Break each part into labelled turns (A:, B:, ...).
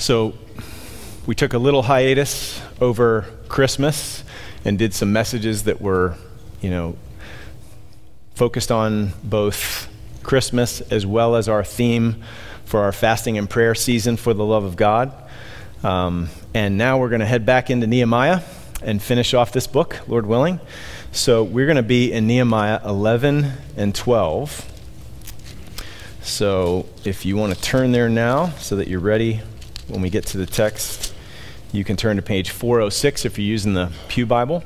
A: So we took a little hiatus over Christmas and did some messages that were, you know, focused on both Christmas as well as our theme for our fasting and prayer season for the love of God. Um, and now we're going to head back into Nehemiah and finish off this book, Lord willing. So we're going to be in Nehemiah 11 and 12. So if you want to turn there now so that you're ready when we get to the text, you can turn to page 406 if you're using the Pew Bible.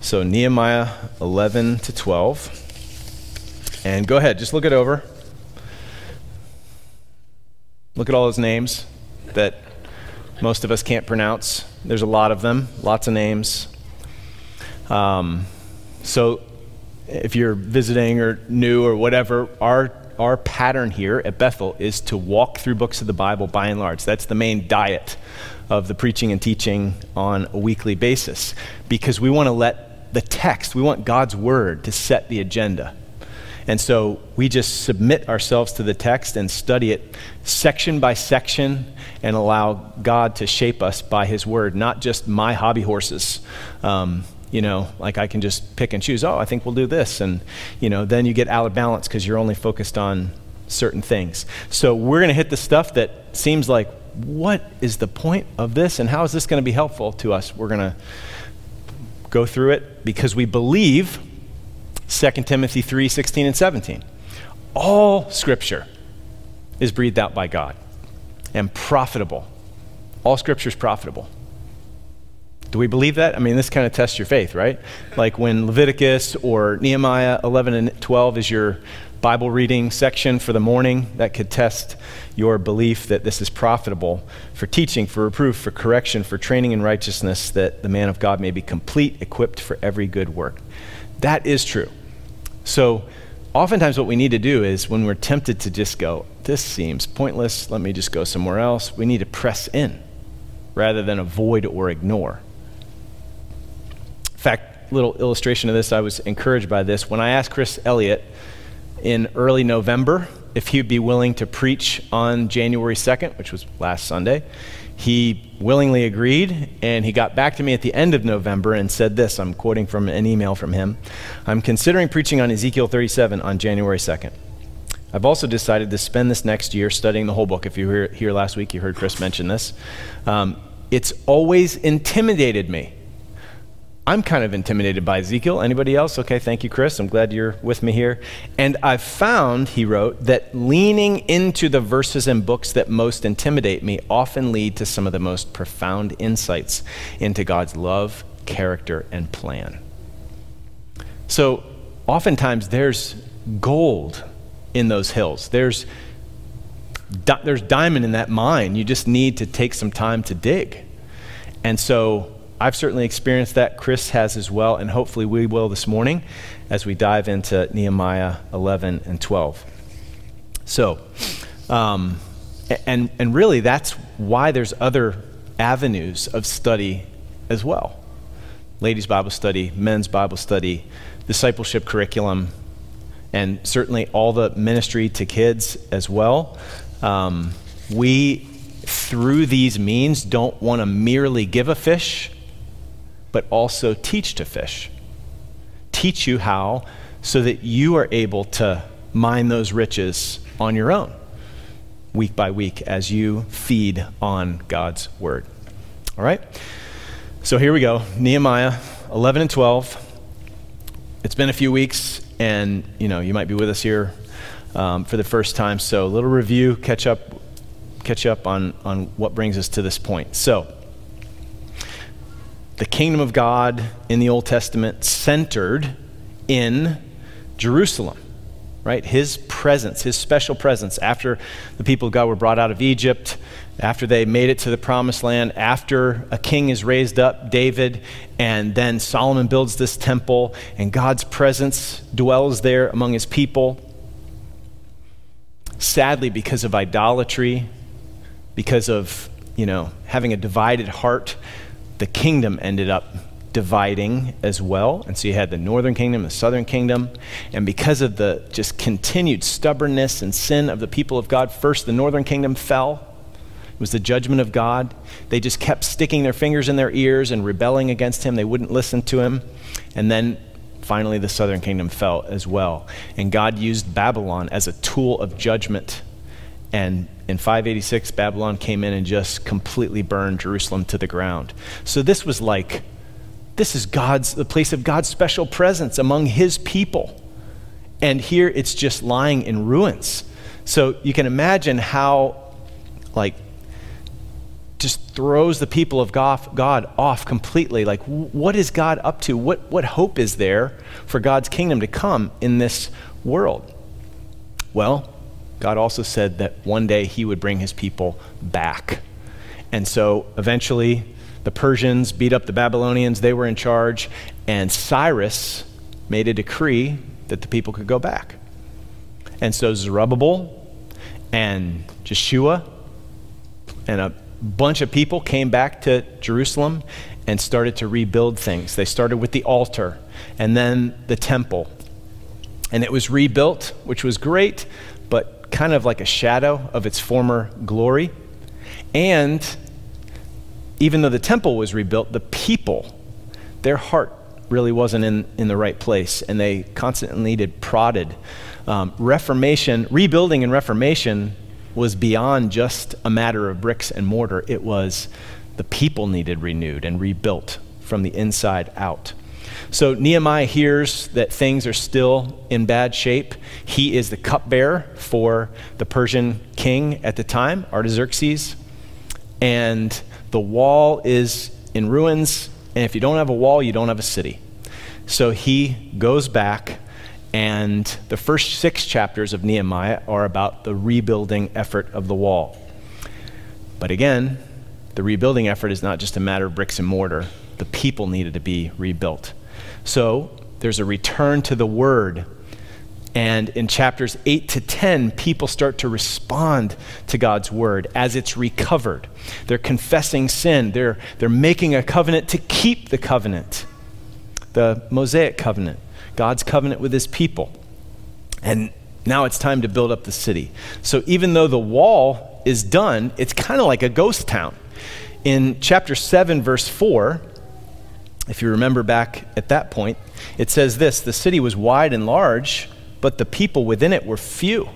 A: So Nehemiah 11 to 12. And go ahead, just look it over. Look at all those names that most of us can't pronounce. There's a lot of them, lots of names. Um, so if you're visiting or new or whatever, our our pattern here at Bethel is to walk through books of the Bible by and large. That's the main diet of the preaching and teaching on a weekly basis because we want to let the text, we want God's word to set the agenda. And so we just submit ourselves to the text and study it section by section and allow God to shape us by his word, not just my hobby horses. Um, you know, like I can just pick and choose, oh, I think we'll do this. And, you know, then you get out of balance because you're only focused on certain things. So we're going to hit the stuff that seems like, what is the point of this and how is this going to be helpful to us? We're going to go through it because we believe 2 Timothy 3 16 and 17. All scripture is breathed out by God and profitable. All scripture is profitable do we believe that? I mean, this kind of tests your faith, right? Like when Leviticus or Nehemiah 11 and 12 is your Bible reading section for the morning, that could test your belief that this is profitable for teaching, for reproof, for correction, for training in righteousness, that the man of God may be complete, equipped for every good work. That is true. So, oftentimes what we need to do is when we're tempted to just go, this seems pointless, let me just go somewhere else, we need to press in rather than avoid or ignore fact, little illustration of this, I was encouraged by this. When I asked Chris Elliott in early November if he'd be willing to preach on January 2nd, which was last Sunday, he willingly agreed, and he got back to me at the end of November and said this I'm quoting from an email from him I'm considering preaching on Ezekiel 37 on January 2nd. I've also decided to spend this next year studying the whole book. If you were here last week, you heard Chris mention this. Um, it's always intimidated me I'm kind of intimidated by Ezekiel. Anybody else? Okay, thank you, Chris. I'm glad you're with me here. And I've found, he wrote, that leaning into the verses and books that most intimidate me often lead to some of the most profound insights into God's love, character, and plan. So, oftentimes there's gold in those hills. There's di- there's diamond in that mine. You just need to take some time to dig. And so I've certainly experienced that. Chris has as well, and hopefully we will this morning as we dive into Nehemiah 11 and 12. So, um, and, and really, that's why there's other avenues of study as well ladies' Bible study, men's Bible study, discipleship curriculum, and certainly all the ministry to kids as well. Um, we, through these means, don't want to merely give a fish but also teach to fish. Teach you how so that you are able to mine those riches on your own, week by week, as you feed on God's word. All right? So here we go Nehemiah 11 and 12. It's been a few weeks, and you know, you might be with us here um, for the first time. So, a little review, catch up, catch up on, on what brings us to this point. So, the kingdom of God in the Old Testament centered in Jerusalem, right? His presence, his special presence after the people of God were brought out of Egypt, after they made it to the promised land, after a king is raised up, David, and then Solomon builds this temple, and God's presence dwells there among his people. Sadly, because of idolatry, because of, you know, having a divided heart, the kingdom ended up dividing as well. And so you had the northern kingdom, the southern kingdom. And because of the just continued stubbornness and sin of the people of God, first the northern kingdom fell. It was the judgment of God. They just kept sticking their fingers in their ears and rebelling against him. They wouldn't listen to him. And then finally, the southern kingdom fell as well. And God used Babylon as a tool of judgment. And in 586, Babylon came in and just completely burned Jerusalem to the ground. So this was like, this is God's, the place of God's special presence among his people. And here it's just lying in ruins. So you can imagine how, like, just throws the people of God off completely. Like, what is God up to? What, what hope is there for God's kingdom to come in this world? Well, God also said that one day he would bring his people back. And so eventually, the Persians beat up the Babylonians, they were in charge, and Cyrus made a decree that the people could go back. And so Zerubbabel and Jeshua and a bunch of people came back to Jerusalem and started to rebuild things. They started with the altar and then the temple. And it was rebuilt, which was great, but kind of like a shadow of its former glory. And even though the temple was rebuilt, the people, their heart really wasn't in, in the right place, and they constantly needed prodded. Um, reformation, rebuilding and reformation was beyond just a matter of bricks and mortar. It was the people needed renewed and rebuilt from the inside out. So Nehemiah hears that things are still in bad shape. He is the cupbearer for the Persian king at the time, Artaxerxes. And the wall is in ruins. And if you don't have a wall, you don't have a city. So he goes back and the first six chapters of Nehemiah are about the rebuilding effort of the wall. But again, the rebuilding effort is not just a matter of bricks and mortar, the people needed to be rebuilt. So there's a return to the word. And in chapters 8 to 10, people start to respond to God's word as it's recovered. They're confessing sin, they're, they're making a covenant to keep the covenant, the Mosaic covenant. God's covenant with his people. And now it's time to build up the city. So even though the wall is done, it's kind of like a ghost town. In chapter 7, verse 4, if you remember back at that point, it says this The city was wide and large, but the people within it were few,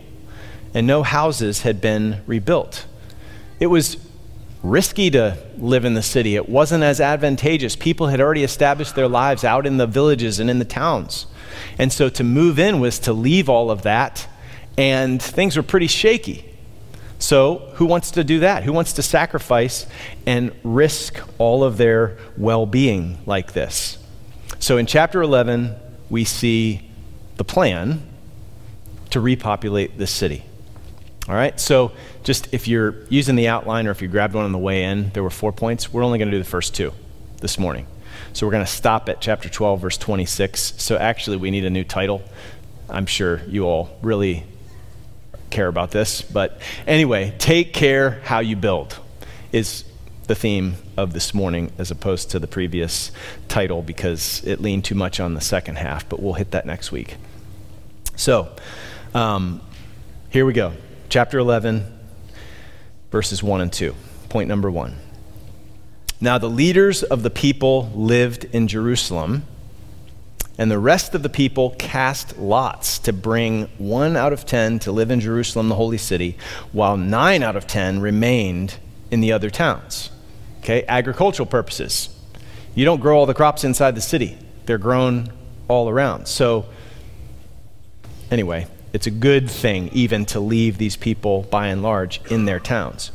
A: and no houses had been rebuilt. It was risky to live in the city. It wasn't as advantageous. People had already established their lives out in the villages and in the towns. And so to move in was to leave all of that, and things were pretty shaky. So, who wants to do that? Who wants to sacrifice and risk all of their well being like this? So, in chapter 11, we see the plan to repopulate the city. All right, so just if you're using the outline or if you grabbed one on the way in, there were four points. We're only going to do the first two this morning. So we're going to stop at chapter 12, verse 26. So actually, we need a new title. I'm sure you all really care about this. But anyway, take care how you build is the theme of this morning as opposed to the previous title because it leaned too much on the second half, but we'll hit that next week. So, um, here we go chapter 11, verses 1 and 2. Point number one. Now, the leaders of the people lived in Jerusalem, and the rest of the people cast lots to bring one out of ten to live in Jerusalem, the holy city, while nine out of ten remained in the other towns. Okay, agricultural purposes. You don't grow all the crops inside the city, they're grown all around. So, anyway, it's a good thing even to leave these people, by and large, in their towns.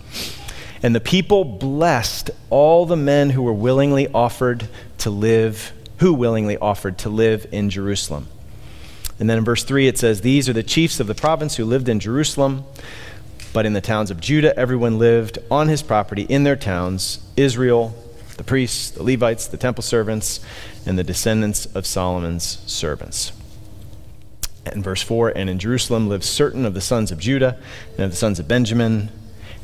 A: And the people blessed all the men who were willingly offered to live, who willingly offered to live in Jerusalem. And then in verse 3 it says, These are the chiefs of the province who lived in Jerusalem, but in the towns of Judah everyone lived on his property in their towns Israel, the priests, the Levites, the temple servants, and the descendants of Solomon's servants. And verse 4 And in Jerusalem lived certain of the sons of Judah and of the sons of Benjamin.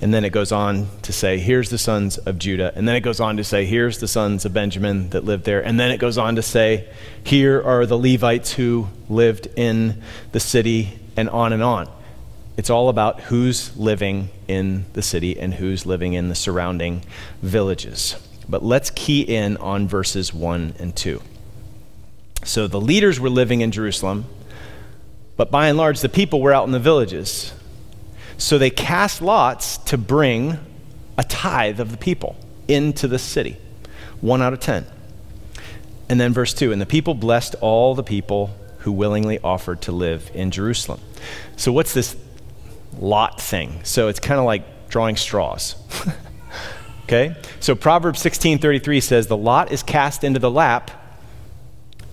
A: And then it goes on to say, Here's the sons of Judah. And then it goes on to say, Here's the sons of Benjamin that lived there. And then it goes on to say, Here are the Levites who lived in the city, and on and on. It's all about who's living in the city and who's living in the surrounding villages. But let's key in on verses 1 and 2. So the leaders were living in Jerusalem, but by and large, the people were out in the villages. So they cast lots to bring a tithe of the people into the city, one out of ten. And then verse 2 And the people blessed all the people who willingly offered to live in Jerusalem. So, what's this lot thing? So, it's kind of like drawing straws. okay? So, Proverbs 16:33 says, The lot is cast into the lap,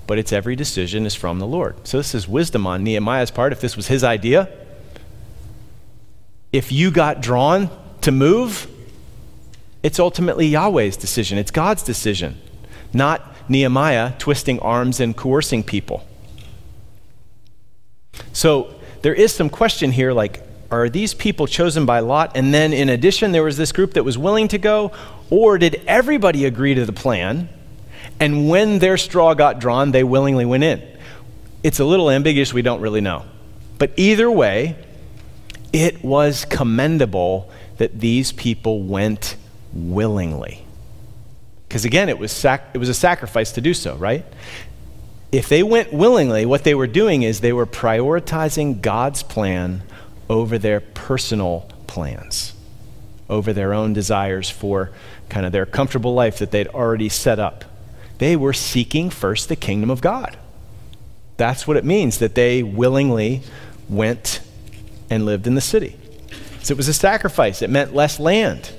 A: but its every decision is from the Lord. So, this is wisdom on Nehemiah's part. If this was his idea, if you got drawn to move, it's ultimately Yahweh's decision, it's God's decision, not Nehemiah twisting arms and coercing people. So there is some question here like, are these people chosen by Lot? And then in addition, there was this group that was willing to go? Or did everybody agree to the plan? And when their straw got drawn, they willingly went in. It's a little ambiguous, we don't really know. But either way, it was commendable that these people went willingly. Because again, it was, sac- it was a sacrifice to do so, right? If they went willingly, what they were doing is they were prioritizing God's plan over their personal plans, over their own desires for kind of their comfortable life that they'd already set up. They were seeking first the kingdom of God. That's what it means that they willingly went and lived in the city. So it was a sacrifice, it meant less land.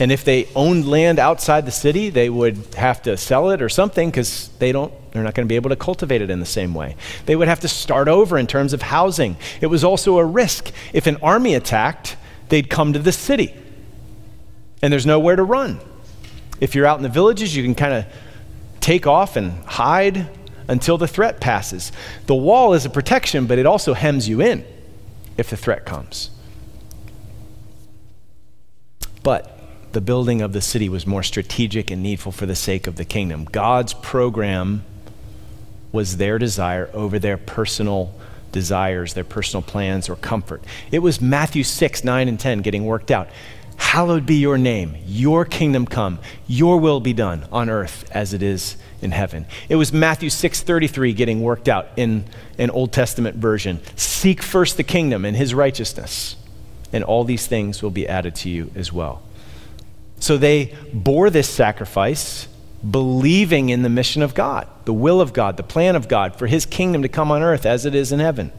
A: And if they owned land outside the city, they would have to sell it or something because they don't they're not going to be able to cultivate it in the same way. They would have to start over in terms of housing. It was also a risk. If an army attacked, they'd come to the city. And there's nowhere to run. If you're out in the villages, you can kind of take off and hide until the threat passes. The wall is a protection, but it also hems you in if the threat comes. But the building of the city was more strategic and needful for the sake of the kingdom. God's program was their desire over their personal desires, their personal plans, or comfort. It was Matthew 6, 9, and 10 getting worked out. Hallowed be your name, your kingdom come, your will be done on earth as it is in heaven. It was Matthew 6:33 getting worked out in an Old Testament version. Seek first the kingdom and his righteousness, and all these things will be added to you as well. So they bore this sacrifice, believing in the mission of God, the will of God, the plan of God for his kingdom to come on earth as it is in heaven.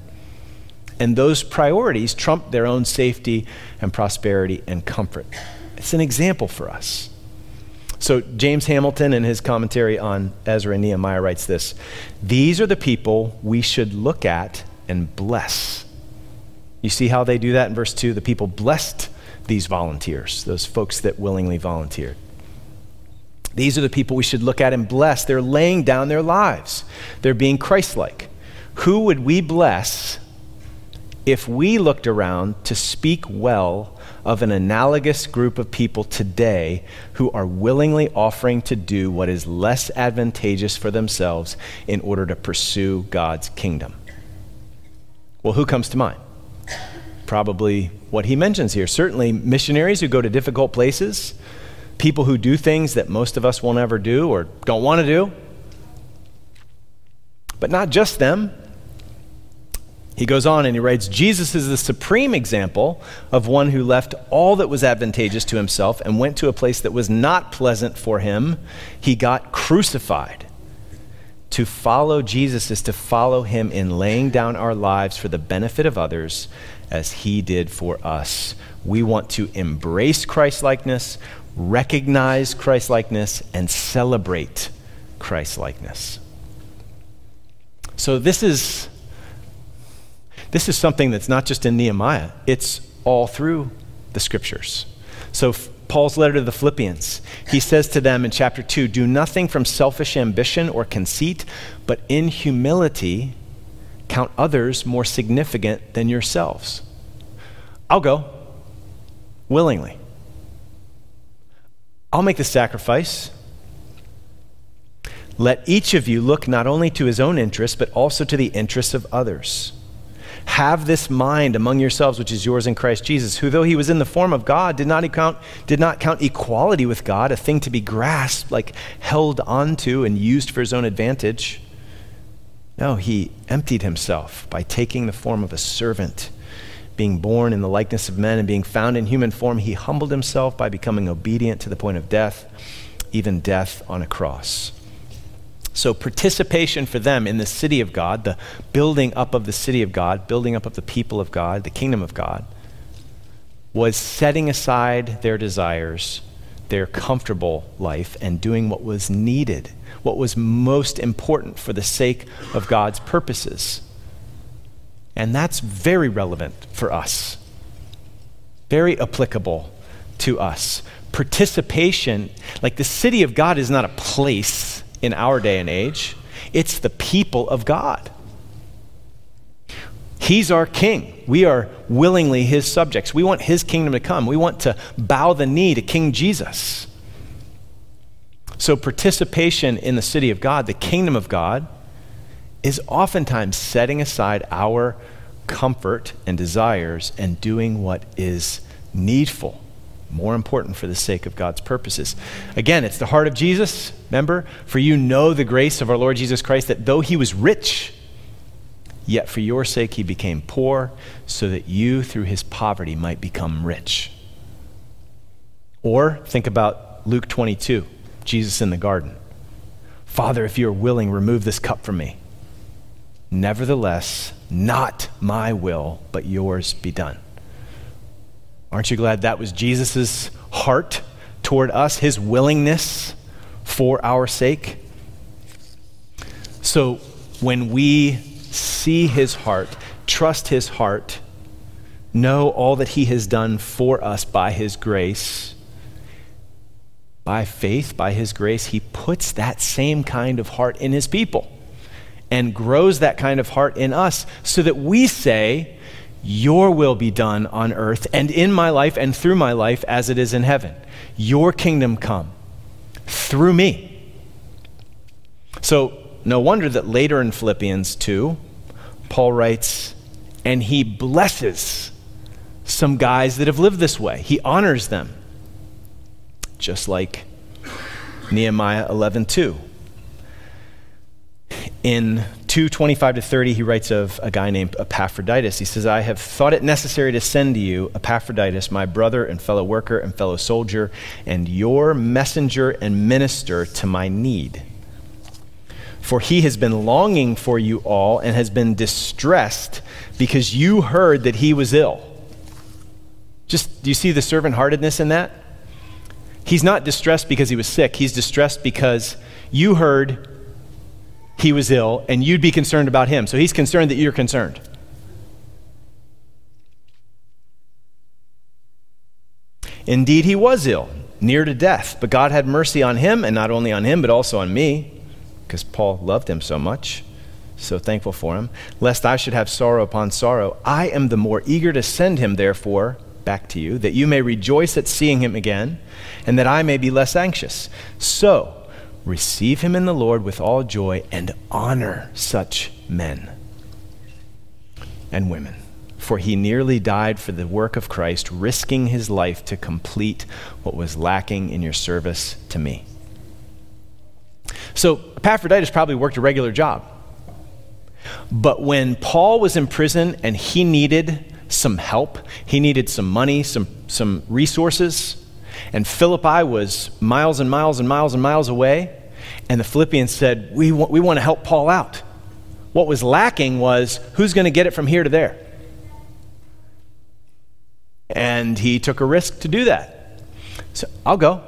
A: And those priorities trumped their own safety and prosperity and comfort. It's an example for us. So, James Hamilton, in his commentary on Ezra and Nehemiah, writes this These are the people we should look at and bless. You see how they do that in verse 2? The people blessed these volunteers, those folks that willingly volunteered. These are the people we should look at and bless. They're laying down their lives, they're being Christ like. Who would we bless if we looked around to speak well of an analogous group of people today who are willingly offering to do what is less advantageous for themselves in order to pursue God's kingdom? Well, who comes to mind? probably what he mentions here. Certainly, missionaries who go to difficult places, people who do things that most of us won't ever do or don't want to do. But not just them. He goes on and he writes Jesus is the supreme example of one who left all that was advantageous to himself and went to a place that was not pleasant for him. He got crucified. To follow Jesus is to follow him in laying down our lives for the benefit of others as he did for us. We want to embrace Christlikeness, recognize Christlikeness, and celebrate Christlikeness. So this is this is something that's not just in Nehemiah, it's all through the scriptures. So Paul's letter to the Philippians, he says to them in chapter 2, do nothing from selfish ambition or conceit, but in humility count others more significant than yourselves. I'll go willingly. I'll make the sacrifice. Let each of you look not only to his own interests, but also to the interests of others. Have this mind among yourselves, which is yours in Christ Jesus, who, though he was in the form of God, did not, count, did not count equality with God a thing to be grasped, like held onto and used for his own advantage. No, he emptied himself by taking the form of a servant. Being born in the likeness of men and being found in human form, he humbled himself by becoming obedient to the point of death, even death on a cross. So, participation for them in the city of God, the building up of the city of God, building up of the people of God, the kingdom of God, was setting aside their desires, their comfortable life, and doing what was needed, what was most important for the sake of God's purposes. And that's very relevant for us, very applicable to us. Participation, like the city of God, is not a place in our day and age, it's the people of God. He's our king. We are willingly his subjects. We want his kingdom to come. We want to bow the knee to King Jesus. So, participation in the city of God, the kingdom of God, is oftentimes setting aside our comfort and desires and doing what is needful more important for the sake of God's purposes. Again, it's the heart of Jesus, remember? For you know the grace of our Lord Jesus Christ, that though he was rich, yet for your sake he became poor, so that you through his poverty might become rich. Or think about Luke 22, Jesus in the garden. Father, if you are willing, remove this cup from me. Nevertheless, not my will, but yours be done. Aren't you glad that was Jesus' heart toward us, his willingness for our sake? So when we see his heart, trust his heart, know all that he has done for us by his grace, by faith, by his grace, he puts that same kind of heart in his people and grows that kind of heart in us so that we say, your will be done on earth and in my life and through my life as it is in heaven. Your kingdom come through me. So, no wonder that later in Philippians 2, Paul writes, and he blesses some guys that have lived this way. He honors them. Just like Nehemiah 11:2. In 225 to 30, he writes of a guy named Epaphroditus. He says, I have thought it necessary to send to you Epaphroditus, my brother and fellow worker and fellow soldier, and your messenger and minister to my need. For he has been longing for you all and has been distressed because you heard that he was ill. Just, do you see the servant heartedness in that? He's not distressed because he was sick, he's distressed because you heard he was ill and you'd be concerned about him. So he's concerned that you're concerned. Indeed, he was ill, near to death, but God had mercy on him, and not only on him, but also on me, because Paul loved him so much. So thankful for him. Lest I should have sorrow upon sorrow, I am the more eager to send him, therefore, back to you, that you may rejoice at seeing him again, and that I may be less anxious. So, receive him in the Lord with all joy and honor such men and women. For he nearly died for the work of Christ, risking his life to complete what was lacking in your service to me. So, Epaphroditus probably worked a regular job. But when Paul was in prison and he needed some help, he needed some money, some, some resources, and Philippi was miles and miles and miles and miles away. And the Philippians said, We, want, we want to help Paul out. What was lacking was who's going to get it from here to there? And he took a risk to do that. So I'll go.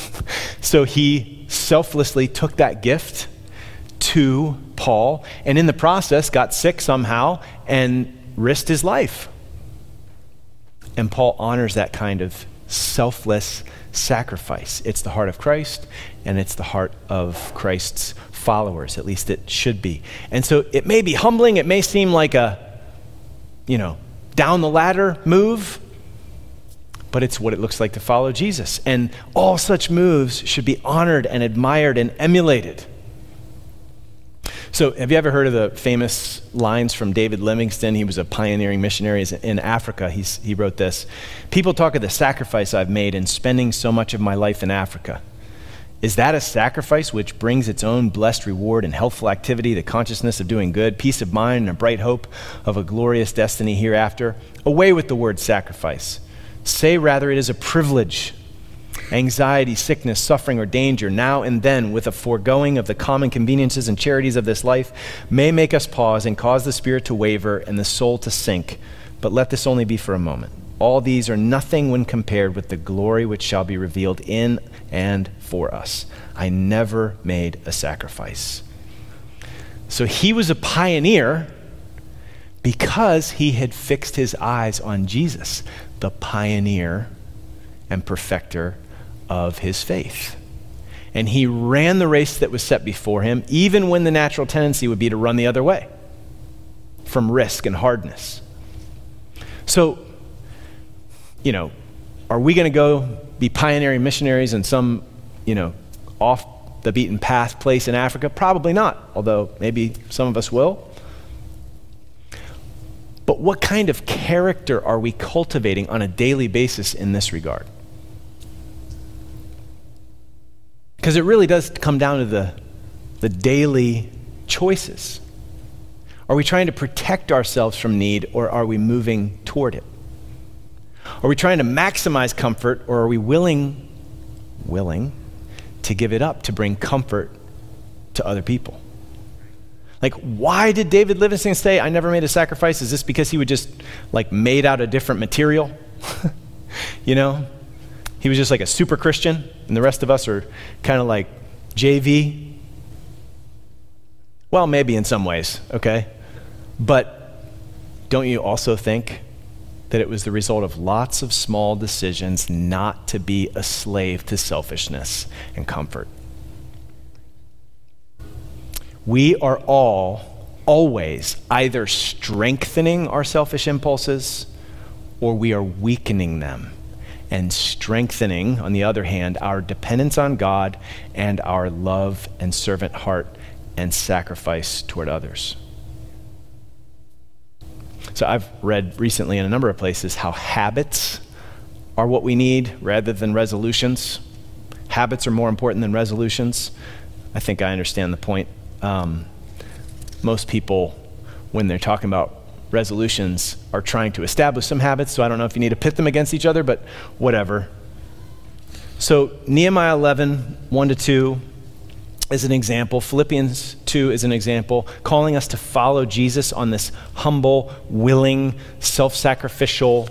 A: so he selflessly took that gift to Paul and in the process got sick somehow and risked his life. And Paul honors that kind of selfless sacrifice. It's the heart of Christ, and it's the heart of Christ's followers. At least it should be. And so it may be humbling, it may seem like a, you know, down the ladder move, but it's what it looks like to follow Jesus. And all such moves should be honored and admired and emulated. So, have you ever heard of the famous lines from David Livingstone? He was a pioneering missionary in Africa. He's, he wrote this People talk of the sacrifice I've made in spending so much of my life in Africa. Is that a sacrifice which brings its own blessed reward and healthful activity, the consciousness of doing good, peace of mind, and a bright hope of a glorious destiny hereafter? Away with the word sacrifice. Say rather, it is a privilege anxiety, sickness, suffering, or danger, now and then, with a foregoing of the common conveniences and charities of this life, may make us pause and cause the spirit to waver and the soul to sink. But let this only be for a moment. All these are nothing when compared with the glory which shall be revealed in and for us. I never made a sacrifice. So he was a pioneer because he had fixed his eyes on Jesus, the pioneer and perfecter of his faith. And he ran the race that was set before him, even when the natural tendency would be to run the other way from risk and hardness. So, you know, are we going to go be pioneering missionaries in some, you know, off the beaten path place in Africa? Probably not, although maybe some of us will. But what kind of character are we cultivating on a daily basis in this regard? Because it really does come down to the, the daily choices. Are we trying to protect ourselves from need or are we moving toward it? Are we trying to maximize comfort or are we willing, willing to give it up to bring comfort to other people? Like, why did David Livingstone say, I never made a sacrifice? Is this because he would just like made out a different material? you know? He was just like a super Christian, and the rest of us are kind of like JV. Well, maybe in some ways, okay? But don't you also think that it was the result of lots of small decisions not to be a slave to selfishness and comfort? We are all always either strengthening our selfish impulses or we are weakening them and strengthening, on the other hand, our dependence on God and our love and servant heart and sacrifice toward others. So I've read recently in a number of places how habits are what we need rather than resolutions. Habits are more important than resolutions. I think I understand the point. Um, most people, when they're talking about resolutions are trying to establish some habits, so I don't know if you need to pit them against each other, but whatever. So, Nehemiah 11, 1 to 2 is an example. Philippians 2 is an example, calling us to follow Jesus on this humble, willing, self sacrificial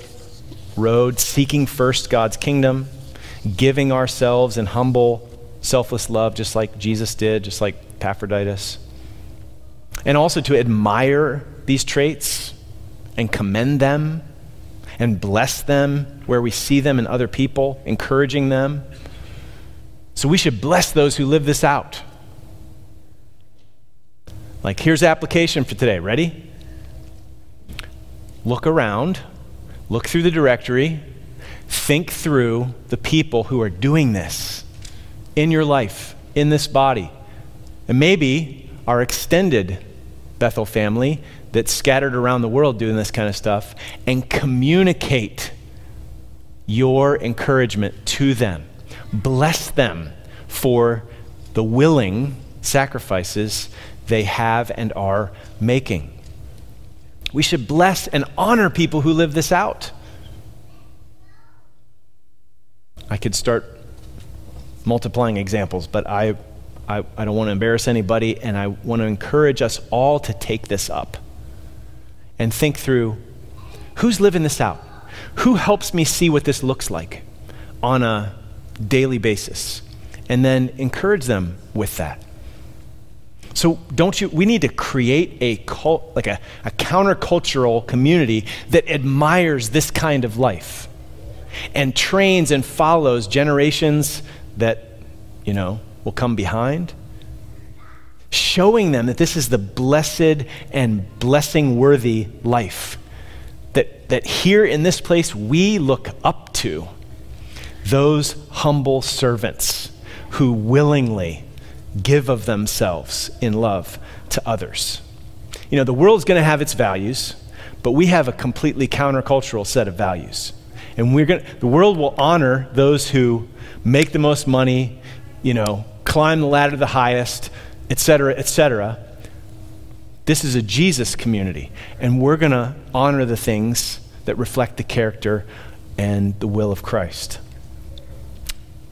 A: road, seeking first God's kingdom, giving ourselves in humble, selfless love, just like Jesus did, just like Epaphroditus. And also to admire these traits and commend them and bless them where we see them in other people, encouraging them. So we should bless those who live this out. Like, here's application for today. Ready? Look around, look through the directory, think through the people who are doing this in your life, in this body. And maybe our extended Bethel family that's scattered around the world doing this kind of stuff and communicate your encouragement to them. Bless them for the willing sacrifices they have and are making. We should bless and honor people who live this out. I could start multiplying examples, but I, I, I don't want to embarrass anybody, and I want to encourage us all to take this up and think through who's living this out? Who helps me see what this looks like on a daily basis? And then encourage them with that. So don't you we need to create a cult like a, a countercultural community that admires this kind of life and trains and follows generations that, you know, will come behind showing them that this is the blessed and blessing worthy life. That, that here in this place we look up to those humble servants who willingly give of themselves in love to others. You know, the world's going to have its values, but we have a completely countercultural set of values. And we're going the world will honor those who make the most money, you know, climb the ladder to the highest, etc., cetera, et cetera. This is a Jesus community, and we're going to honor the things that reflect the character and the will of Christ.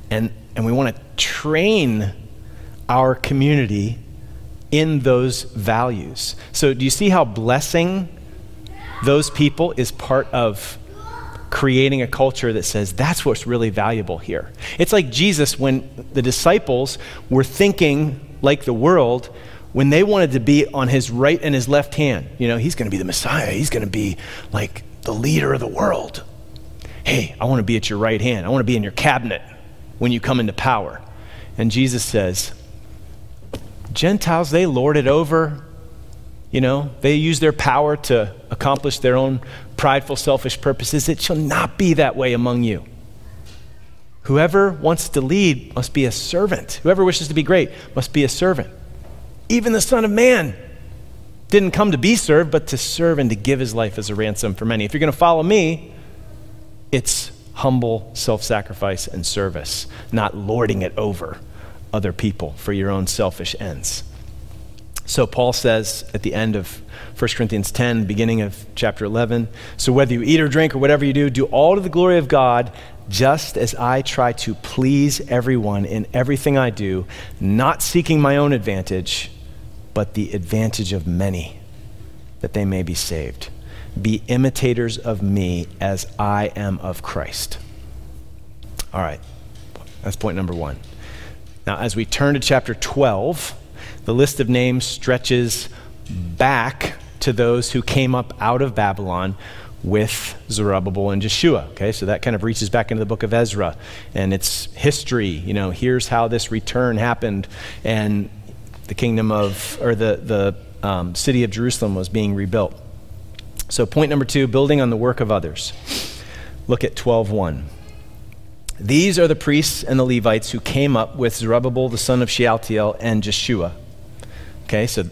A: And, and we want to train our community in those values. So, do you see how blessing those people is part of creating a culture that says that's what's really valuable here? It's like Jesus when the disciples were thinking like the world when they wanted to be on his right and his left hand. You know, he's going to be the Messiah, he's going to be like the leader of the world. Hey, I want to be at your right hand, I want to be in your cabinet when you come into power. And Jesus says, Gentiles, they lord it over. You know, they use their power to accomplish their own prideful, selfish purposes. It shall not be that way among you. Whoever wants to lead must be a servant. Whoever wishes to be great must be a servant. Even the Son of Man didn't come to be served, but to serve and to give his life as a ransom for many. If you're going to follow me, it's humble self sacrifice and service, not lording it over other people for your own selfish ends. So Paul says at the end of 1 Corinthians 10, beginning of chapter 11, so whether you eat or drink or whatever you do, do all to the glory of God, just as I try to please everyone in everything I do, not seeking my own advantage, but the advantage of many, that they may be saved. Be imitators of me as I am of Christ. All right, that's point number one. Now, as we turn to chapter 12, the list of names stretches back to those who came up out of Babylon with Zerubbabel and Jeshua. Okay, so that kind of reaches back into the book of Ezra and its history. You know, here's how this return happened, and the kingdom of, or the, the um, city of Jerusalem was being rebuilt. So, point number two building on the work of others. Look at 12.1. These are the priests and the Levites who came up with Zerubbabel the son of Shealtiel and Jeshua. Okay, so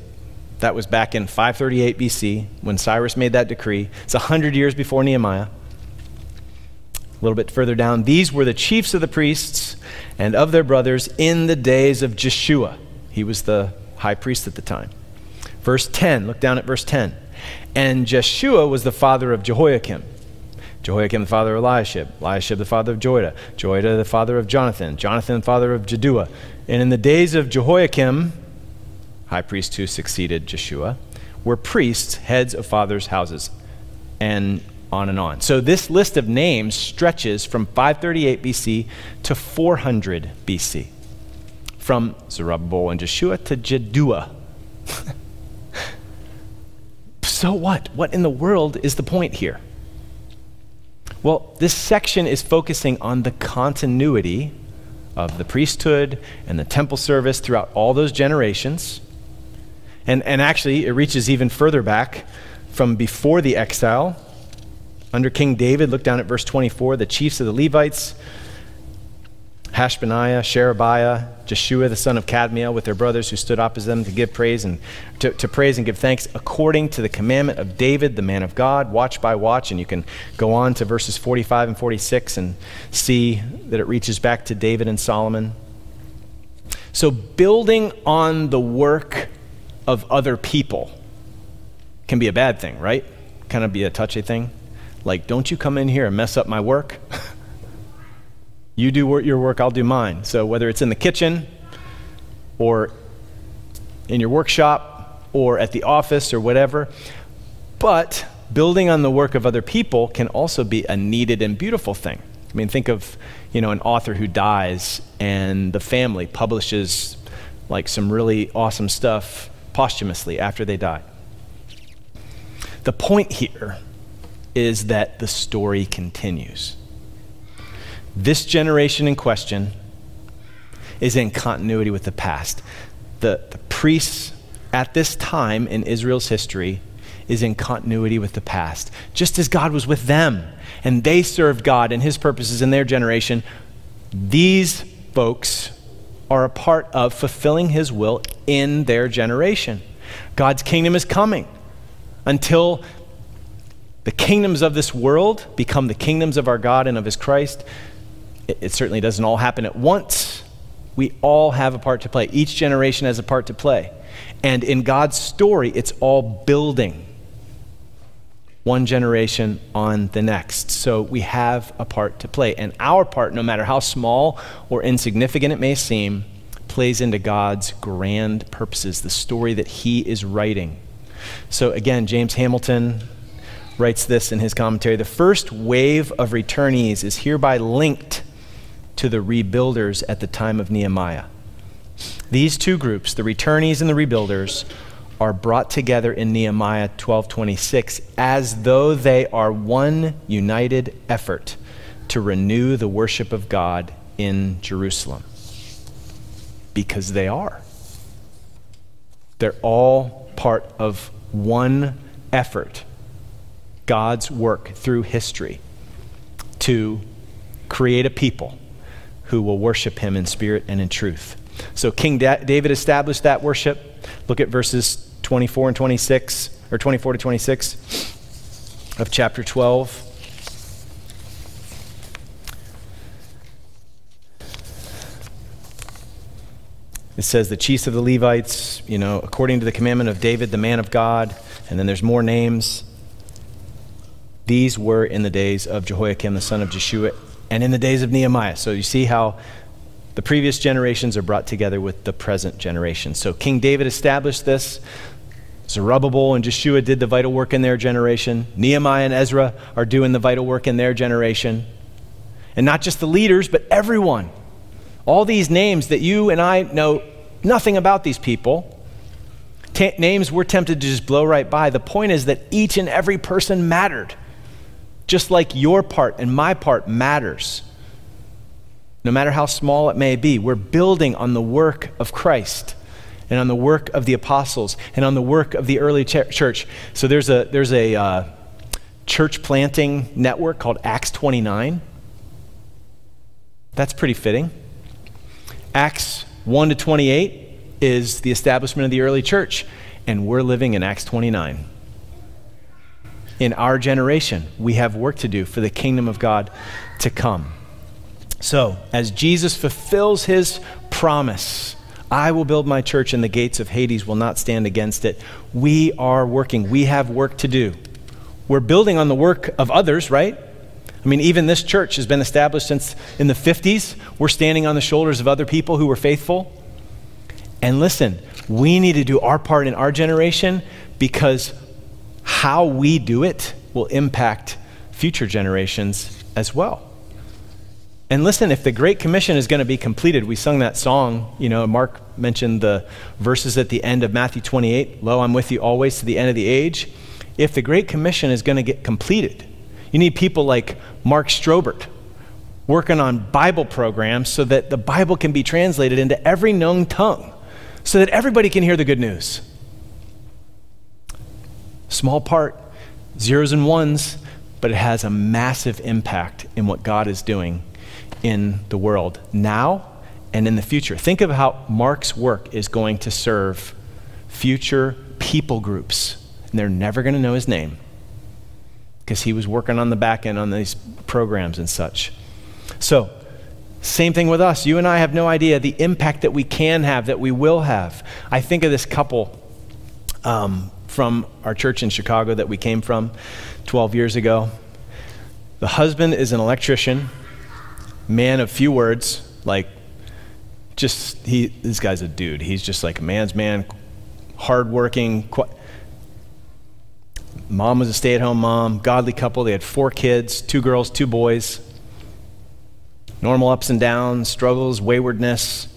A: that was back in 538 BC when Cyrus made that decree. It's 100 years before Nehemiah. A little bit further down, these were the chiefs of the priests and of their brothers in the days of Jeshua. He was the high priest at the time. Verse 10, look down at verse 10. And Jeshua was the father of Jehoiakim. Jehoiakim the father of Eliashib, Eliashib the father of Joiada, Joiada the father of Jonathan, Jonathan the father of Jaddua. And in the days of Jehoiakim, high priest who succeeded Jeshua, were priests, heads of fathers' houses, and on and on. So this list of names stretches from 538 BC to 400 BC, from Zerubbabel and Jeshua to Jaddua. so what? What in the world is the point here? Well, this section is focusing on the continuity of the priesthood and the temple service throughout all those generations. And, and actually, it reaches even further back from before the exile. Under King David, look down at verse 24, the chiefs of the Levites Hashabiah, Sherebiah, Jeshua the son of Kadmiel with their brothers who stood opposite them to give praise and to, to, praise and give thanks according to the commandment of David, the man of God, watch by watch. And you can go on to verses 45 and 46 and see that it reaches back to David and Solomon. So building on the work of other people can be a bad thing, right? Kind of be a touchy thing. Like, don't you come in here and mess up my work? You do your work, I'll do mine. So whether it's in the kitchen or in your workshop or at the office or whatever, but building on the work of other people can also be a needed and beautiful thing. I mean, think of, you know, an author who dies and the family publishes like some really awesome stuff posthumously after they die. The point here is that the story continues. This generation in question is in continuity with the past. The, the priests at this time in Israel's history is in continuity with the past. Just as God was with them and they served God and his purposes in their generation, these folks are a part of fulfilling his will in their generation. God's kingdom is coming until the kingdoms of this world become the kingdoms of our God and of his Christ. It, it, certainly doesn't all happen at once. We all have a part to play. Each generation has a part to play. And in God's story, it's all building one generation on the next. So we have a part to play. And our part, no matter how small or insignificant it may seem, plays into God's grand purposes, the story that He is writing. So again, James Hamilton writes this in his commentary The first wave of returnees is hereby linked to the rebuilders at the time of Nehemiah. These two groups, the returnees and the rebuilders, are brought together in Nehemiah 12:26 as though they are one united effort to renew the worship of God in Jerusalem. Because they are. They're all part of one effort. God's work through history to create a people who will worship him in spirit and in truth. So King da- David established that worship. Look at verses 24 and 26, or 24 to 26 of chapter 12. It says the chiefs of the Levites, you know, according to the commandment of David, the man of God, and then there's more names. These were in the days of Jehoiakim, the son of Jeshua, and in the days of Nehemiah. So you see how the previous generations are brought together with the present generation. So King David established this. Zerubbabel and Jeshua did the vital work in their generation. Nehemiah and Ezra are doing the vital work in their generation. And not just the leaders, but everyone. All these names that you and I know nothing about these people. T- names we're tempted to just blow right by. The point is that each and every person mattered. Just like your part and my part matters. No matter how small it may be, we're building on the work of Christ and on the work of the apostles and on the work of the early ch- church. So there's a, there's a uh, church planting network called Acts 29. That's pretty fitting. Acts 1 to 28 is the establishment of the early church, and we're living in Acts 29. In our generation, we have work to do for the kingdom of God to come. So, as Jesus fulfills his promise, I will build my church, and the gates of Hades will not stand against it. We are working. We have work to do. We're building on the work of others, right? I mean, even this church has been established since in the 50s. We're standing on the shoulders of other people who were faithful. And listen, we need to do our part in our generation because how we do it will impact future generations as well. And listen, if the Great Commission is going to be completed, we sung that song. You know, Mark mentioned the verses at the end of Matthew 28 Lo, I'm with you always to the end of the age. If the Great Commission is going to get completed, you need people like Mark Strobert working on Bible programs so that the Bible can be translated into every known tongue, so that everybody can hear the good news. Small part, zeros and ones, but it has a massive impact in what God is doing in the world now and in the future. Think of how Mark's work is going to serve future people groups, and they're never going to know his name because he was working on the back end on these programs and such. So, same thing with us. You and I have no idea the impact that we can have, that we will have. I think of this couple um, from our church in Chicago that we came from 12 years ago. The husband is an electrician man of few words, like just he this guy's a dude. He's just like a man's man, hardworking. Qu- mom was a stay-at-home mom, godly couple. They had four kids, two girls, two boys. Normal ups and downs, struggles, waywardness.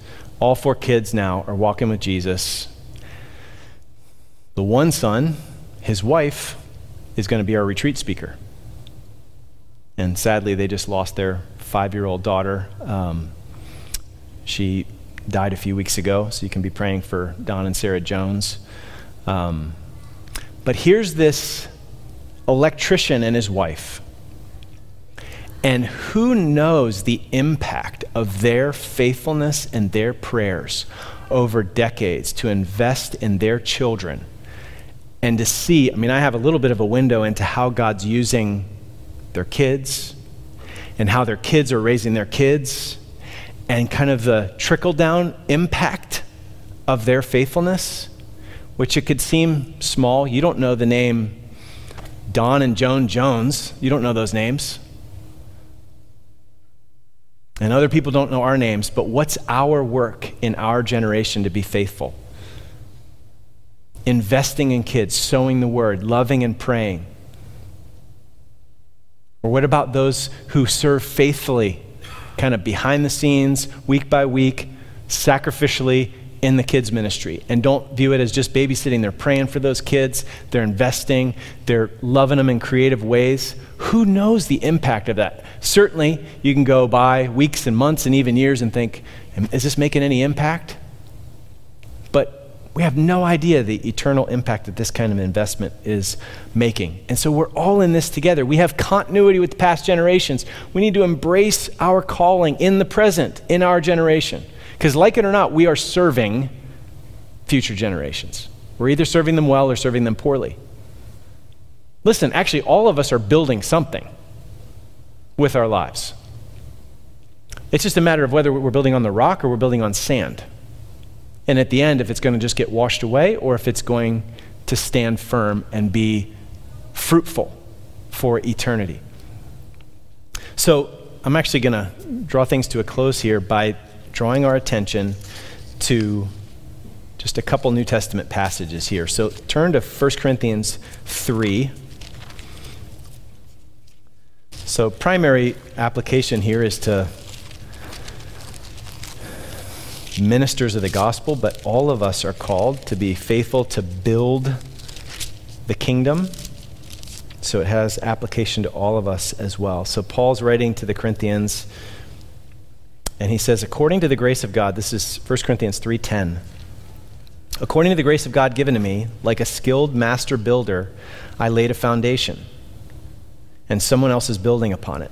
A: All four kids now are walking with Jesus. The one son, his wife, is going to be our retreat speaker. And sadly, they just lost their five year old daughter. Um, she died a few weeks ago, so you can be praying for Don and Sarah Jones. Um, but here's this electrician and his wife. And who knows the impact of of their faithfulness and their prayers over decades to invest in their children and to see. I mean, I have a little bit of a window into how God's using their kids and how their kids are raising their kids and kind of the trickle down impact of their faithfulness, which it could seem small. You don't know the name Don and Joan Jones, you don't know those names. And other people don't know our names, but what's our work in our generation to be faithful? Investing in kids, sowing the word, loving and praying. Or what about those who serve faithfully, kind of behind the scenes, week by week, sacrificially in the kids' ministry? And don't view it as just babysitting. They're praying for those kids, they're investing, they're loving them in creative ways. Who knows the impact of that? Certainly, you can go by weeks and months and even years and think, is this making any impact? We have no idea the eternal impact that this kind of investment is making. And so we're all in this together. We have continuity with past generations. We need to embrace our calling in the present, in our generation. Because, like it or not, we are serving future generations. We're either serving them well or serving them poorly. Listen, actually, all of us are building something with our lives. It's just a matter of whether we're building on the rock or we're building on sand. And at the end, if it's going to just get washed away or if it's going to stand firm and be fruitful for eternity. So I'm actually going to draw things to a close here by drawing our attention to just a couple New Testament passages here. So turn to 1 Corinthians 3. So, primary application here is to ministers of the gospel, but all of us are called to be faithful to build the kingdom. So it has application to all of us as well. So Paul's writing to the Corinthians and he says according to the grace of God, this is 1 Corinthians 3:10. According to the grace of God given to me, like a skilled master builder, I laid a foundation and someone else is building upon it.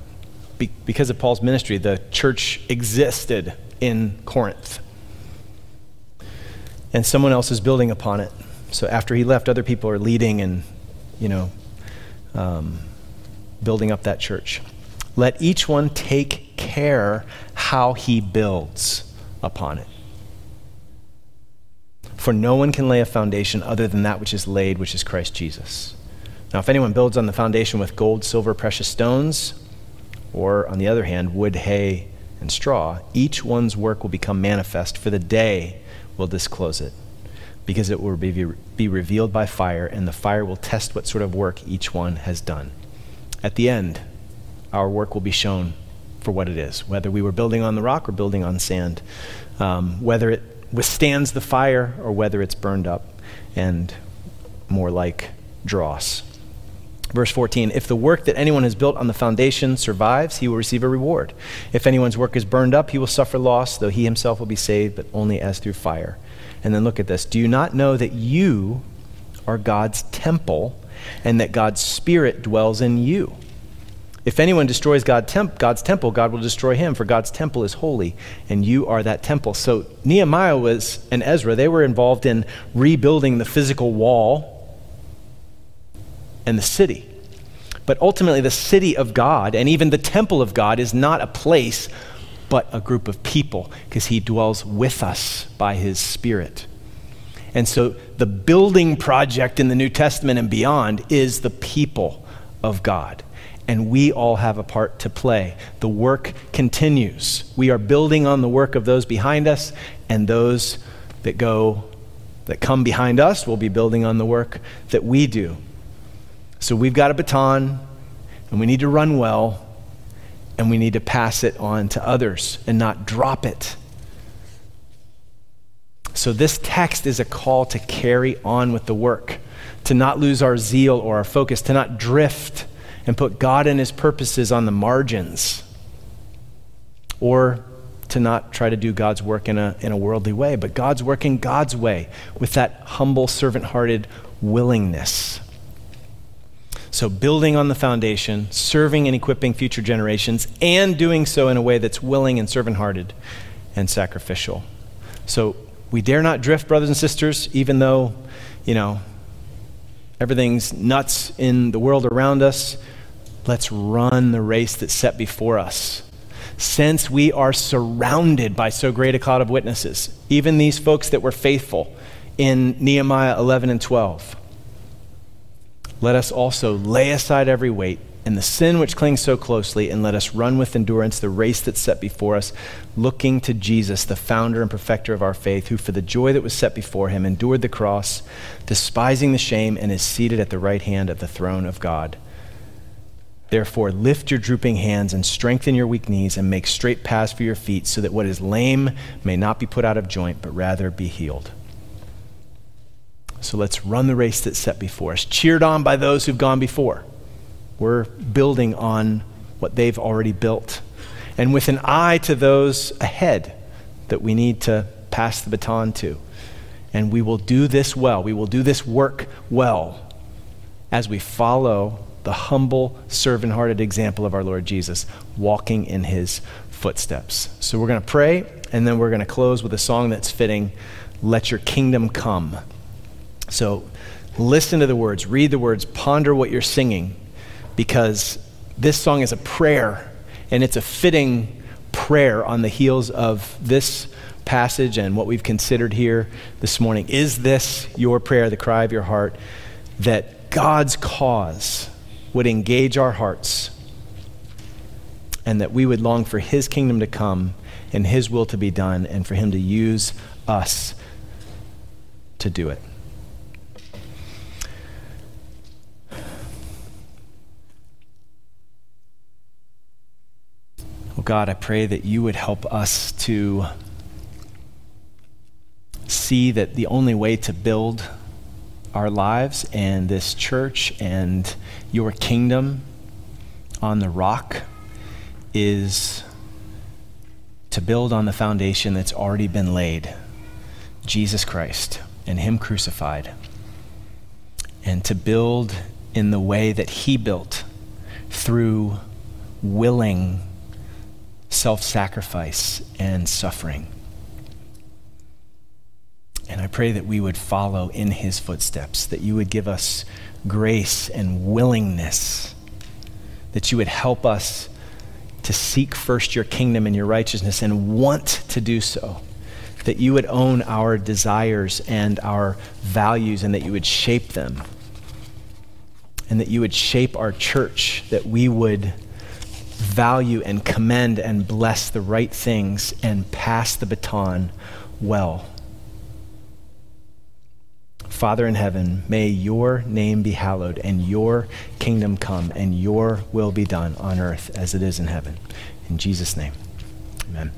A: Be- because of Paul's ministry, the church existed in Corinth. And someone else is building upon it. So after he left, other people are leading and, you know, um, building up that church. Let each one take care how he builds upon it. For no one can lay a foundation other than that which is laid, which is Christ Jesus. Now, if anyone builds on the foundation with gold, silver, precious stones, or on the other hand, wood, hay, and straw, each one's work will become manifest, for the day will disclose it, because it will be, be revealed by fire, and the fire will test what sort of work each one has done. At the end, our work will be shown for what it is, whether we were building on the rock or building on sand, um, whether it withstands the fire or whether it's burned up and more like dross. Verse 14 If the work that anyone has built on the foundation survives, he will receive a reward. If anyone's work is burned up, he will suffer loss, though he himself will be saved, but only as through fire. And then look at this Do you not know that you are God's temple and that God's Spirit dwells in you? If anyone destroys God temp- God's temple, God will destroy him, for God's temple is holy, and you are that temple. So Nehemiah was and Ezra, they were involved in rebuilding the physical wall and the city. But ultimately, the city of God and even the temple of God is not a place, but a group of people, because He dwells with us by His Spirit. And so, the building project in the New Testament and beyond is the people of God. And we all have a part to play. The work continues. We are building on the work of those behind us, and those that go, that come behind us, will be building on the work that we do. So we've got a baton, and we need to run well, and we need to pass it on to others and not drop it. So this text is a call to carry on with the work, to not lose our zeal or our focus, to not drift and put God and his purposes on the margins, or to not try to do God's work in a, in a worldly way, but God's work in God's way with that humble, servant hearted willingness. So, building on the foundation, serving and equipping future generations, and doing so in a way that's willing and servant hearted and sacrificial. So, we dare not drift, brothers and sisters, even though, you know, everything's nuts in the world around us. Let's run the race that's set before us. Since we are surrounded by so great a cloud of witnesses, even these folks that were faithful in Nehemiah 11 and 12 let us also lay aside every weight and the sin which clings so closely, and let us run with endurance the race that's set before us, looking to Jesus, the founder and perfecter of our faith, who for the joy that was set before him endured the cross, despising the shame, and is seated at the right hand of the throne of God. Therefore, lift your drooping hands and strengthen your weak knees, and make straight paths for your feet, so that what is lame may not be put out of joint, but rather be healed. So let's run the race that's set before us, cheered on by those who've gone before. We're building on what they've already built. And with an eye to those ahead that we need to pass the baton to. And we will do this well. We will do this work well as we follow the humble, servant hearted example of our Lord Jesus, walking in his footsteps. So we're going to pray, and then we're going to close with a song that's fitting Let Your Kingdom Come. So listen to the words, read the words, ponder what you're singing, because this song is a prayer, and it's a fitting prayer on the heels of this passage and what we've considered here this morning. Is this your prayer, the cry of your heart, that God's cause would engage our hearts and that we would long for His kingdom to come and His will to be done and for Him to use us to do it? Well, God, I pray that you would help us to see that the only way to build our lives and this church and your kingdom on the rock is to build on the foundation that's already been laid Jesus Christ and Him crucified. And to build in the way that He built through willing self sacrifice and suffering. And I pray that we would follow in his footsteps, that you would give us grace and willingness, that you would help us to seek first your kingdom and your righteousness and want to do so, that you would own our desires and our values and that you would shape them, and that you would shape our church, that we would value and commend and bless the right things and pass the baton well. Father in heaven, may your name be hallowed and your kingdom come and your will be done on earth as it is in heaven. In Jesus' name, amen.